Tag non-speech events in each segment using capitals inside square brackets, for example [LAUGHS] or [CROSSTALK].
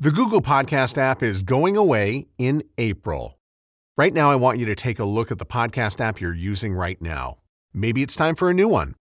The Google Podcast app is going away in April. Right now, I want you to take a look at the podcast app you're using right now. Maybe it's time for a new one.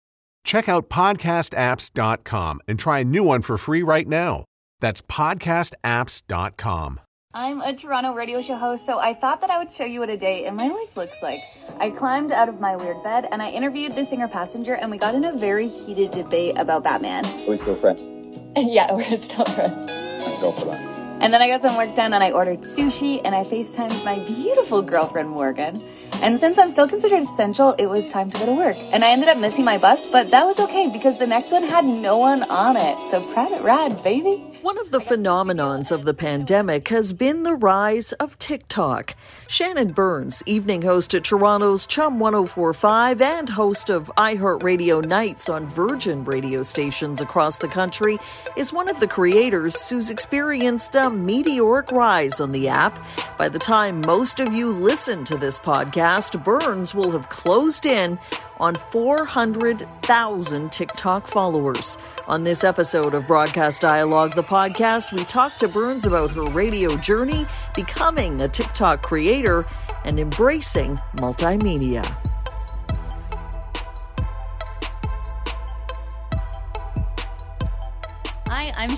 Check out podcastapps.com and try a new one for free right now. That's podcastapps.com. I'm a Toronto radio show host, so I thought that I would show you what a day in my life looks like. I climbed out of my weird bed and I interviewed the singer passenger, and we got in a very heated debate about Batman. Are we still friends? [LAUGHS] yeah, we're still friends. Let's go for that. And then I got some work done and I ordered sushi and I FaceTimed my beautiful girlfriend Morgan. And since I'm still considered essential, it was time to go to work. And I ended up missing my bus, but that was okay because the next one had no one on it. So private ride, baby. One of the phenomenons of the pandemic has been the rise of TikTok. Shannon Burns, evening host at Toronto's Chum 1045 and host of iHeartRadio Nights on Virgin radio stations across the country, is one of the creators who's experienced a meteoric rise on the app. By the time most of you listen to this podcast, Burns will have closed in on 400,000 TikTok followers. On this episode of Broadcast Dialogue, the podcast, we talk to Burns about her radio journey, becoming a TikTok creator, and embracing multimedia.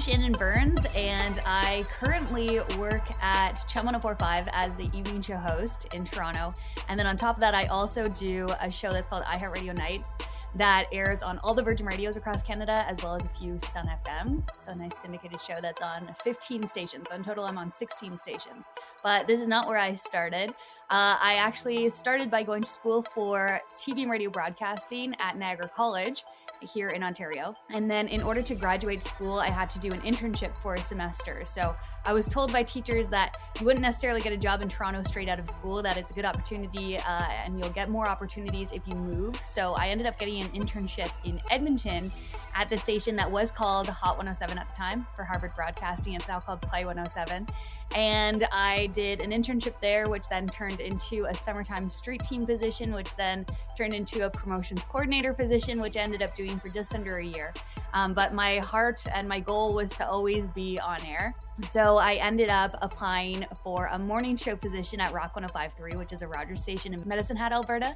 Shannon Burns, and I currently work at Chum 1045 as the evening show host in Toronto. And then on top of that, I also do a show that's called iHeartRadio Nights that airs on all the Virgin Radios across Canada, as well as a few Sun FMs. So, a nice syndicated show that's on 15 stations. So, in total, I'm on 16 stations. But this is not where I started. Uh, I actually started by going to school for TV and radio broadcasting at Niagara College here in Ontario. And then, in order to graduate school, I had to do an internship for a semester. So, I was told by teachers that you wouldn't necessarily get a job in Toronto straight out of school, that it's a good opportunity uh, and you'll get more opportunities if you move. So, I ended up getting an internship in Edmonton at the station that was called Hot 107 at the time for Harvard Broadcasting. It's now called Play 107. And I did an internship there, which then turned into a summertime street team position, which then turned into a promotions coordinator position, which ended up doing for just under a year. Um, but my heart and my goal was to always be on air. So I ended up applying for a morning show position at Rock 1053, which is a Rogers station in Medicine Hat, Alberta.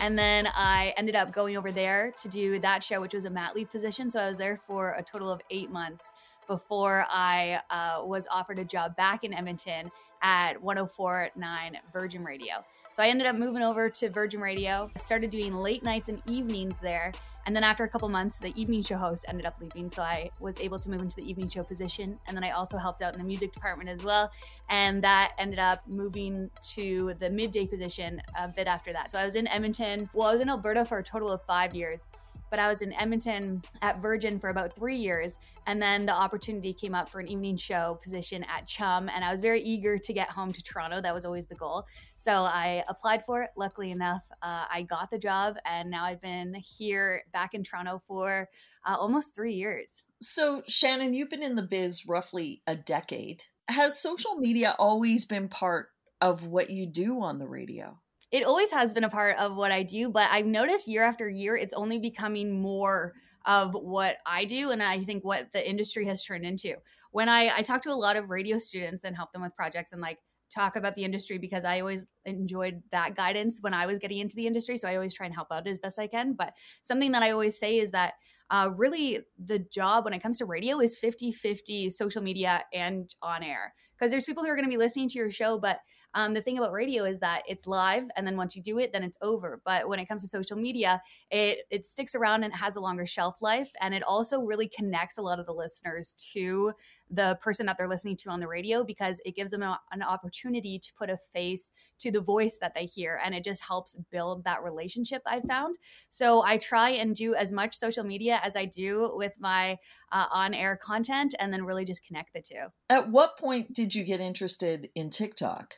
And then I ended up going over there to do that show, which was a mat leave position. So I was there for a total of eight months before I uh, was offered a job back in Edmonton at 1049 Virgin Radio. So I ended up moving over to Virgin Radio, started doing late nights and evenings there. And then after a couple months, the evening show host ended up leaving. So I was able to move into the evening show position. And then I also helped out in the music department as well. And that ended up moving to the midday position a bit after that. So I was in Edmonton. Well, I was in Alberta for a total of five years but I was in Edmonton at Virgin for about three years. And then the opportunity came up for an evening show position at Chum. And I was very eager to get home to Toronto. That was always the goal. So I applied for it. Luckily enough, uh, I got the job. And now I've been here back in Toronto for uh, almost three years. So, Shannon, you've been in the biz roughly a decade. Has social media always been part of what you do on the radio? It always has been a part of what I do, but I've noticed year after year, it's only becoming more of what I do and I think what the industry has turned into. When I, I talk to a lot of radio students and help them with projects and like talk about the industry because I always enjoyed that guidance when I was getting into the industry. So I always try and help out as best I can. But something that I always say is that uh, really the job when it comes to radio is 50 50 social media and on air. Because there's people who are going to be listening to your show, but um, the thing about radio is that it's live, and then once you do it, then it's over. But when it comes to social media, it it sticks around and it has a longer shelf life, and it also really connects a lot of the listeners to the person that they're listening to on the radio because it gives them a, an opportunity to put a face to the voice that they hear, and it just helps build that relationship. I found so I try and do as much social media as I do with my uh, on air content, and then really just connect the two. At what point did you get interested in TikTok?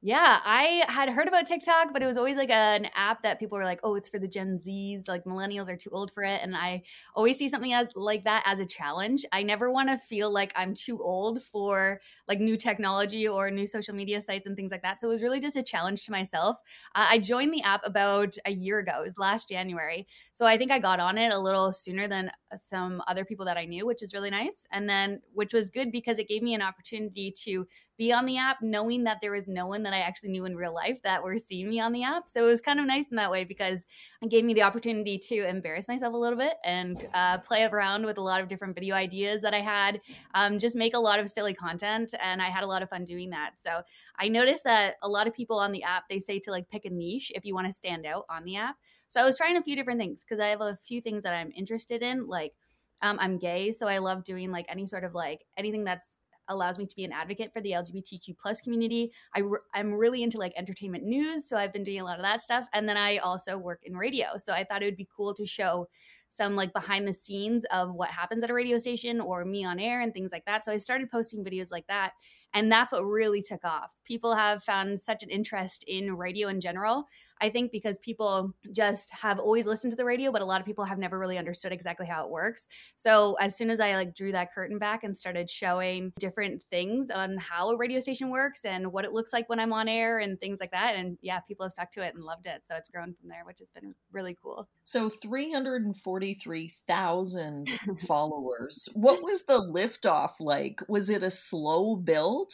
Yeah, I had heard about TikTok, but it was always like an app that people were like, "Oh, it's for the Gen Zs, like millennials are too old for it." And I always see something as, like that as a challenge. I never want to feel like I'm too old for like new technology or new social media sites and things like that. So it was really just a challenge to myself. Uh, I joined the app about a year ago. It was last January. So I think I got on it a little sooner than some other people that I knew, which is really nice. And then which was good because it gave me an opportunity to be on the app knowing that there was no one that I actually knew in real life that were seeing me on the app. So it was kind of nice in that way because it gave me the opportunity to embarrass myself a little bit and uh, play around with a lot of different video ideas that I had, um, just make a lot of silly content. And I had a lot of fun doing that. So I noticed that a lot of people on the app, they say to like pick a niche if you want to stand out on the app. So I was trying a few different things because I have a few things that I'm interested in, like um, I'm gay, so I love doing like any sort of like anything that's allows me to be an advocate for the LGBTQ plus community. I I'm really into like entertainment news, so I've been doing a lot of that stuff. And then I also work in radio, so I thought it would be cool to show some like behind the scenes of what happens at a radio station or me on air and things like that. So I started posting videos like that. And that's what really took off. People have found such an interest in radio in general. I think because people just have always listened to the radio, but a lot of people have never really understood exactly how it works. So as soon as I like drew that curtain back and started showing different things on how a radio station works and what it looks like when I'm on air and things like that, and yeah, people have stuck to it and loved it. So it's grown from there, which has been really cool. So 343,000 [LAUGHS] followers. What was the liftoff like? Was it a slow build?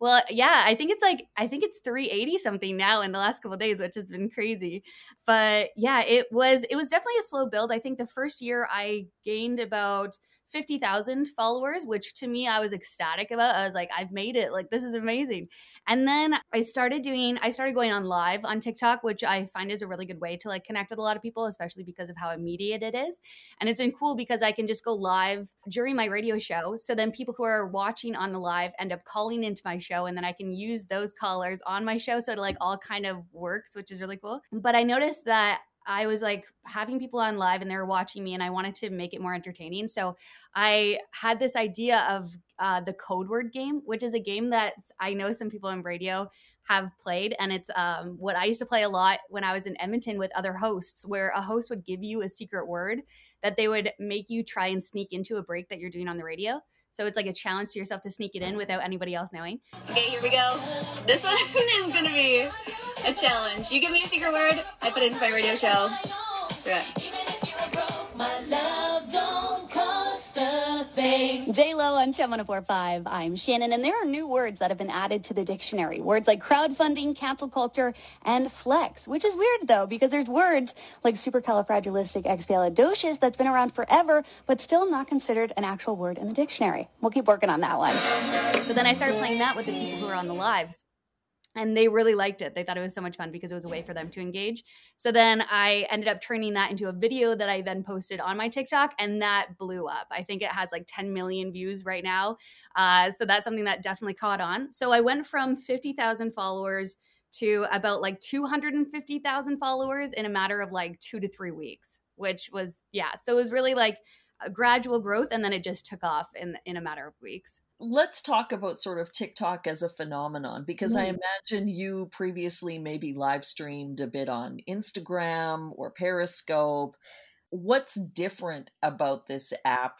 Well, yeah, I think it's like I think it's 380 something now in the last couple days, which has been crazy. But yeah, it was it was definitely a slow build. I think the first year I gained about 50,000 followers, which to me I was ecstatic about. I was like, I've made it. Like this is amazing. And then I started doing I started going on live on TikTok, which I find is a really good way to like connect with a lot of people, especially because of how immediate it is. And it's been cool because I can just go live during my radio show. So then people who are watching on the live end up calling into my show and then I can use those callers on my show so it like all kind of works, which is really cool. But I noticed that I was like having people on live and they were watching me, and I wanted to make it more entertaining. So I had this idea of uh, the code word game, which is a game that I know some people in radio have played. And it's um, what I used to play a lot when I was in Edmonton with other hosts, where a host would give you a secret word that they would make you try and sneak into a break that you're doing on the radio. So it's like a challenge to yourself to sneak it in without anybody else knowing. Okay, here we go. This [LAUGHS] one is going to be a challenge. You give me a secret word, I put it into my radio show. J Lo on Chum 1045. I'm Shannon, and there are new words that have been added to the dictionary. Words like crowdfunding, cancel culture, and flex, which is weird though, because there's words like supercalifragilisticexpialidocious that's been around forever, but still not considered an actual word in the dictionary. We'll keep working on that one. So then I started playing that with the people who are on the lives and they really liked it. They thought it was so much fun because it was a way for them to engage. So then I ended up turning that into a video that I then posted on my TikTok, and that blew up. I think it has like 10 million views right now. Uh, so that's something that definitely caught on. So I went from 50,000 followers to about like 250,000 followers in a matter of like two to three weeks, which was, yeah. So it was really like a gradual growth, and then it just took off in in a matter of weeks let's talk about sort of TikTok as a phenomenon because mm. I imagine you previously maybe live streamed a bit on Instagram or Periscope. What's different about this app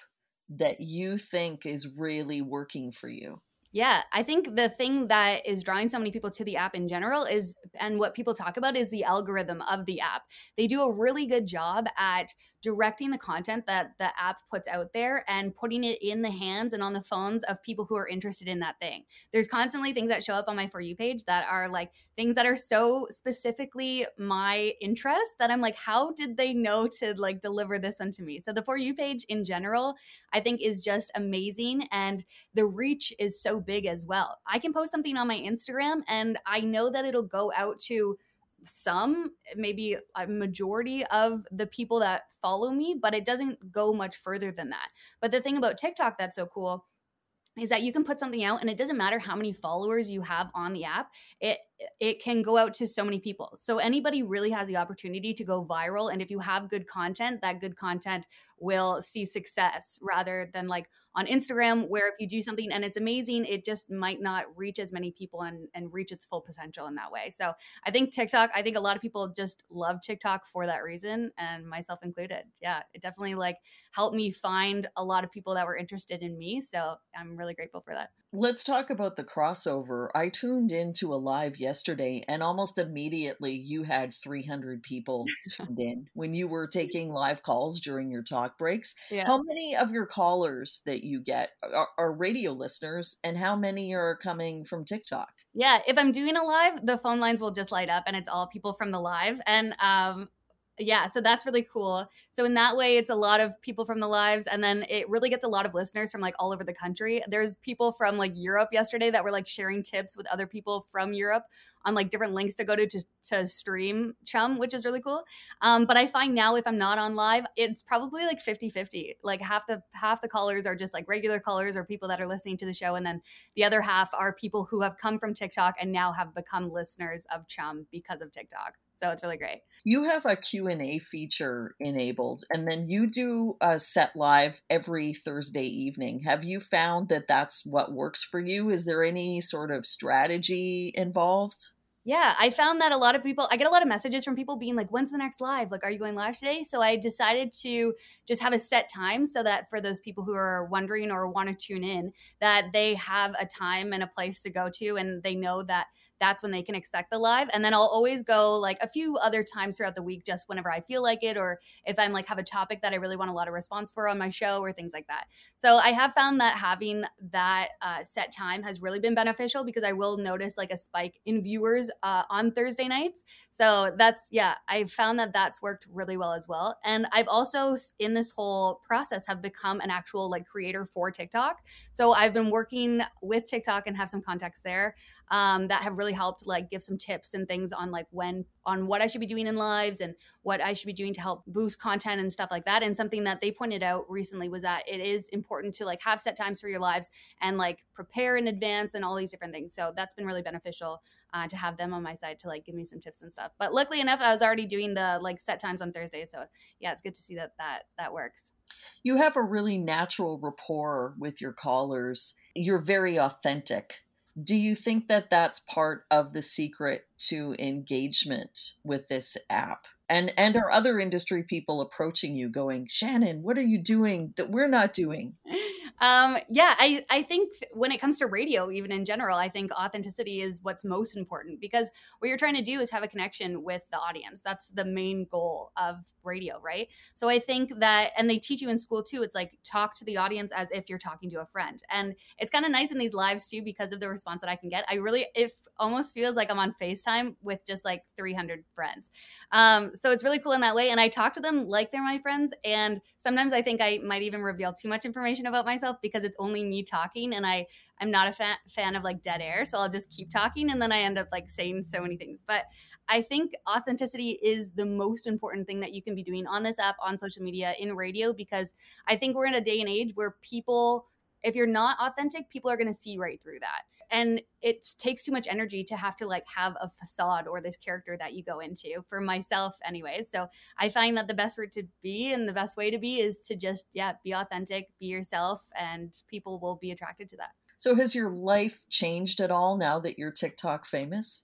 that you think is really working for you? Yeah, I think the thing that is drawing so many people to the app in general is, and what people talk about is the algorithm of the app. They do a really good job at directing the content that the app puts out there and putting it in the hands and on the phones of people who are interested in that thing. There's constantly things that show up on my For You page that are like things that are so specifically my interest that I'm like, how did they know to like deliver this one to me? So the For You page in general, I think is just amazing. And the reach is so big as well. I can post something on my Instagram and I know that it'll go out to some, maybe a majority of the people that follow me, but it doesn't go much further than that. But the thing about TikTok that's so cool is that you can put something out and it doesn't matter how many followers you have on the app. It it can go out to so many people. So anybody really has the opportunity to go viral. And if you have good content, that good content will see success rather than like on Instagram, where if you do something and it's amazing, it just might not reach as many people and, and reach its full potential in that way. So I think TikTok, I think a lot of people just love TikTok for that reason, and myself included. Yeah, it definitely like helped me find a lot of people that were interested in me. So I'm really grateful for that. Let's talk about the crossover. I tuned into a live yesterday and almost immediately you had 300 people [LAUGHS] tuned in when you were taking live calls during your talk breaks. Yeah. How many of your callers that you get are, are radio listeners and how many are coming from TikTok? Yeah, if I'm doing a live, the phone lines will just light up and it's all people from the live. And um, yeah, so that's really cool. So in that way, it's a lot of people from the lives, and then it really gets a lot of listeners from like all over the country. There's people from like Europe yesterday that were like sharing tips with other people from Europe on like different links to go to to, to stream Chum, which is really cool. Um, but I find now if I'm not on live, it's probably like 50-50. Like half the half the callers are just like regular callers or people that are listening to the show, and then the other half are people who have come from TikTok and now have become listeners of Chum because of TikTok. So it's really great. You have a q&a feature enabled and then you do a set live every thursday evening. Have you found that that's what works for you? Is there any sort of strategy involved yeah, I found that a lot of people, I get a lot of messages from people being like, when's the next live? Like, are you going live today? So I decided to just have a set time so that for those people who are wondering or want to tune in, that they have a time and a place to go to and they know that that's when they can expect the live. And then I'll always go like a few other times throughout the week, just whenever I feel like it, or if I'm like have a topic that I really want a lot of response for on my show or things like that. So I have found that having that uh, set time has really been beneficial because I will notice like a spike in viewers uh, on Thursday nights. So that's, yeah, I've found that that's worked really well as well. And I've also, in this whole process, have become an actual like creator for TikTok. So I've been working with TikTok and have some contacts there um, that have really helped like give some tips and things on like when on what I should be doing in lives and what I should be doing to help boost content and stuff like that. And something that they pointed out recently was that it is important to like have set times for your lives and like prepare in advance and all these different things. So that's been really beneficial uh, to have them on my side to like give me some tips and stuff. But luckily enough, I was already doing the like set times on Thursday, so yeah, it's good to see that that that works. You have a really natural rapport with your callers. You're very authentic do you think that that's part of the secret to engagement with this app? And and are other industry people approaching you going, "Shannon, what are you doing that we're not doing?" [LAUGHS] Um, yeah, I, I think when it comes to radio, even in general, I think authenticity is what's most important because what you're trying to do is have a connection with the audience. That's the main goal of radio, right? So I think that, and they teach you in school too, it's like talk to the audience as if you're talking to a friend. And it's kind of nice in these lives too because of the response that I can get. I really, it almost feels like I'm on FaceTime with just like 300 friends. Um, so it's really cool in that way. And I talk to them like they're my friends. And sometimes I think I might even reveal too much information about myself myself because it's only me talking and I I'm not a fan, fan of like dead air, so I'll just keep talking and then I end up like saying so many things. But I think authenticity is the most important thing that you can be doing on this app, on social media, in radio because I think we're in a day and age where people if you're not authentic, people are going to see right through that and it takes too much energy to have to like have a facade or this character that you go into for myself anyways so i find that the best route to be and the best way to be is to just yeah be authentic be yourself and people will be attracted to that so has your life changed at all now that you're TikTok famous?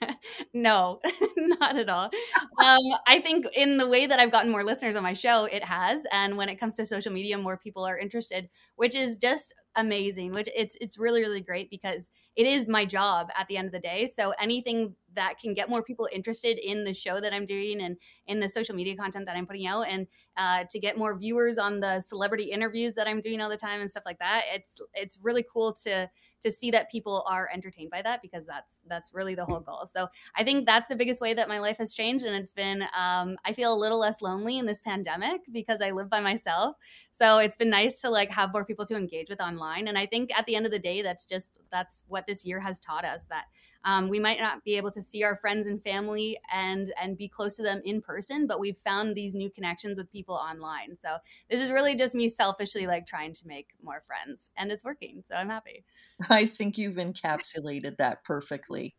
[LAUGHS] no, [LAUGHS] not at all. Um, I think in the way that I've gotten more listeners on my show, it has. And when it comes to social media, more people are interested, which is just amazing which it's it's really really great because it is my job at the end of the day. So anything that can get more people interested in the show that i'm doing and in the social media content that i'm putting out and uh, to get more viewers on the celebrity interviews that i'm doing all the time and stuff like that it's it's really cool to to see that people are entertained by that because that's that's really the whole goal. So i think that's the biggest way that my life has changed and it's been um, i feel a little less lonely in this pandemic because i live by myself. So it's been nice to like have more people to engage with online. And i think at the end of the day that's just that's what this year has taught us that um, we might not be able to see our friends and family and and be close to them in person but we've found these new connections with people online. So this is really just me selfishly like trying to make more friends and it's working so i'm happy. [LAUGHS] I think you've encapsulated that perfectly.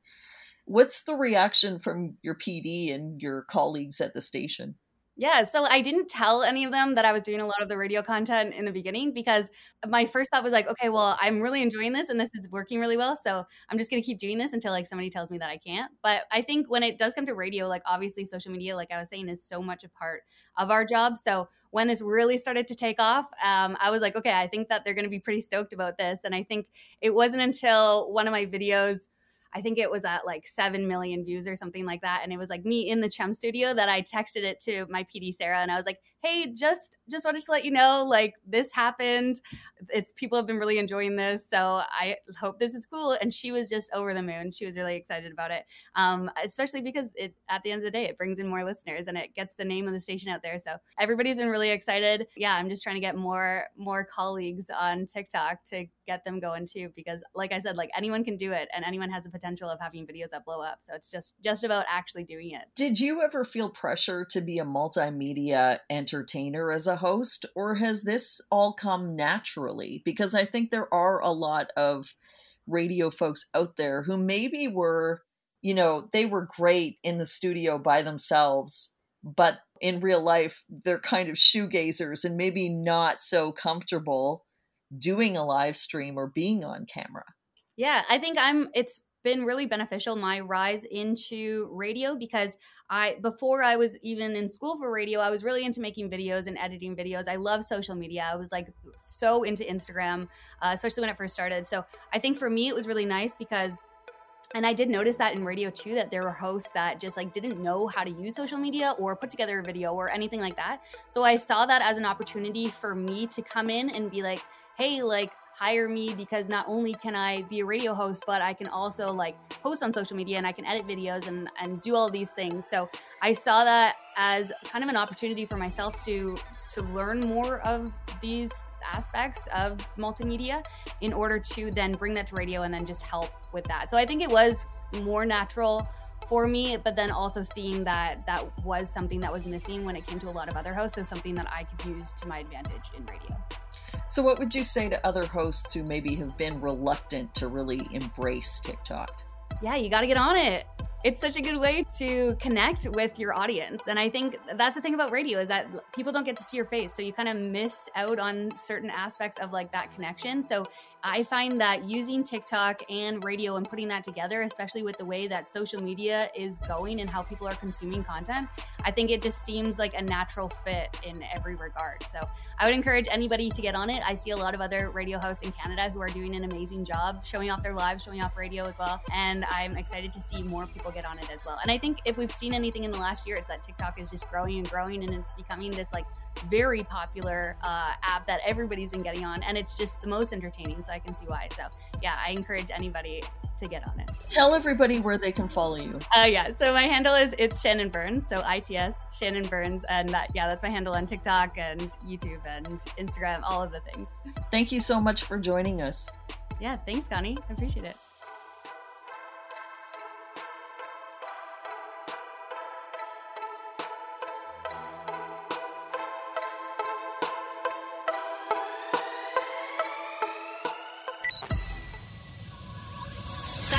What's the reaction from your PD and your colleagues at the station? Yeah, so I didn't tell any of them that I was doing a lot of the radio content in the beginning because my first thought was like, okay, well, I'm really enjoying this and this is working really well. So I'm just going to keep doing this until like somebody tells me that I can't. But I think when it does come to radio, like obviously social media, like I was saying, is so much a part of our job. So when this really started to take off, um, I was like, okay, I think that they're going to be pretty stoked about this. And I think it wasn't until one of my videos I think it was at like 7 million views or something like that. And it was like me in the Chum studio that I texted it to my PD, Sarah. And I was like, hey, just, just wanted to let you know, like this happened. It's people have been really enjoying this. So I hope this is cool. And she was just over the moon. She was really excited about it. Um, especially because it, at the end of the day, it brings in more listeners and it gets the name of the station out there. So everybody's been really excited. Yeah. I'm just trying to get more, more colleagues on TikTok to get them going too, because like I said, like anyone can do it and anyone has the potential of having videos that blow up. So it's just just about actually doing it. Did you ever feel pressure to be a multimedia entertainer as a host, or has this all come naturally? Because I think there are a lot of radio folks out there who maybe were, you know, they were great in the studio by themselves, but in real life, they're kind of shoegazers and maybe not so comfortable doing a live stream or being on camera. Yeah, I think I'm it's been really beneficial my rise into radio because I before I was even in school for radio I was really into making videos and editing videos. I love social media. I was like so into Instagram uh, especially when it first started. So I think for me it was really nice because and I did notice that in radio too that there were hosts that just like didn't know how to use social media or put together a video or anything like that. So I saw that as an opportunity for me to come in and be like hey like hire me because not only can I be a radio host, but I can also like post on social media and I can edit videos and, and do all these things. So I saw that as kind of an opportunity for myself to to learn more of these aspects of multimedia in order to then bring that to radio and then just help with that. So I think it was more natural for me, but then also seeing that that was something that was missing when it came to a lot of other hosts. So something that I could use to my advantage in radio. So, what would you say to other hosts who maybe have been reluctant to really embrace TikTok? Yeah, you got to get on it it's such a good way to connect with your audience. And i think that's the thing about radio is that people don't get to see your face. So you kind of miss out on certain aspects of like that connection. So i find that using tiktok and radio and putting that together especially with the way that social media is going and how people are consuming content i think it just seems like a natural fit in every regard. So i would encourage anybody to get on it. I see a lot of other radio hosts in canada who are doing an amazing job showing off their lives showing off radio as well. And i'm excited to see more people people get on it as well. And I think if we've seen anything in the last year, it's that TikTok is just growing and growing, and it's becoming this like very popular uh, app that everybody's been getting on, and it's just the most entertaining. So I can see why. So yeah, I encourage anybody to get on it. Tell everybody where they can follow you. Uh, yeah, so my handle is it's Shannon Burns, so ITS Shannon Burns, and that yeah, that's my handle on TikTok and YouTube and Instagram, all of the things. Thank you so much for joining us. Yeah, thanks, Connie. I appreciate it.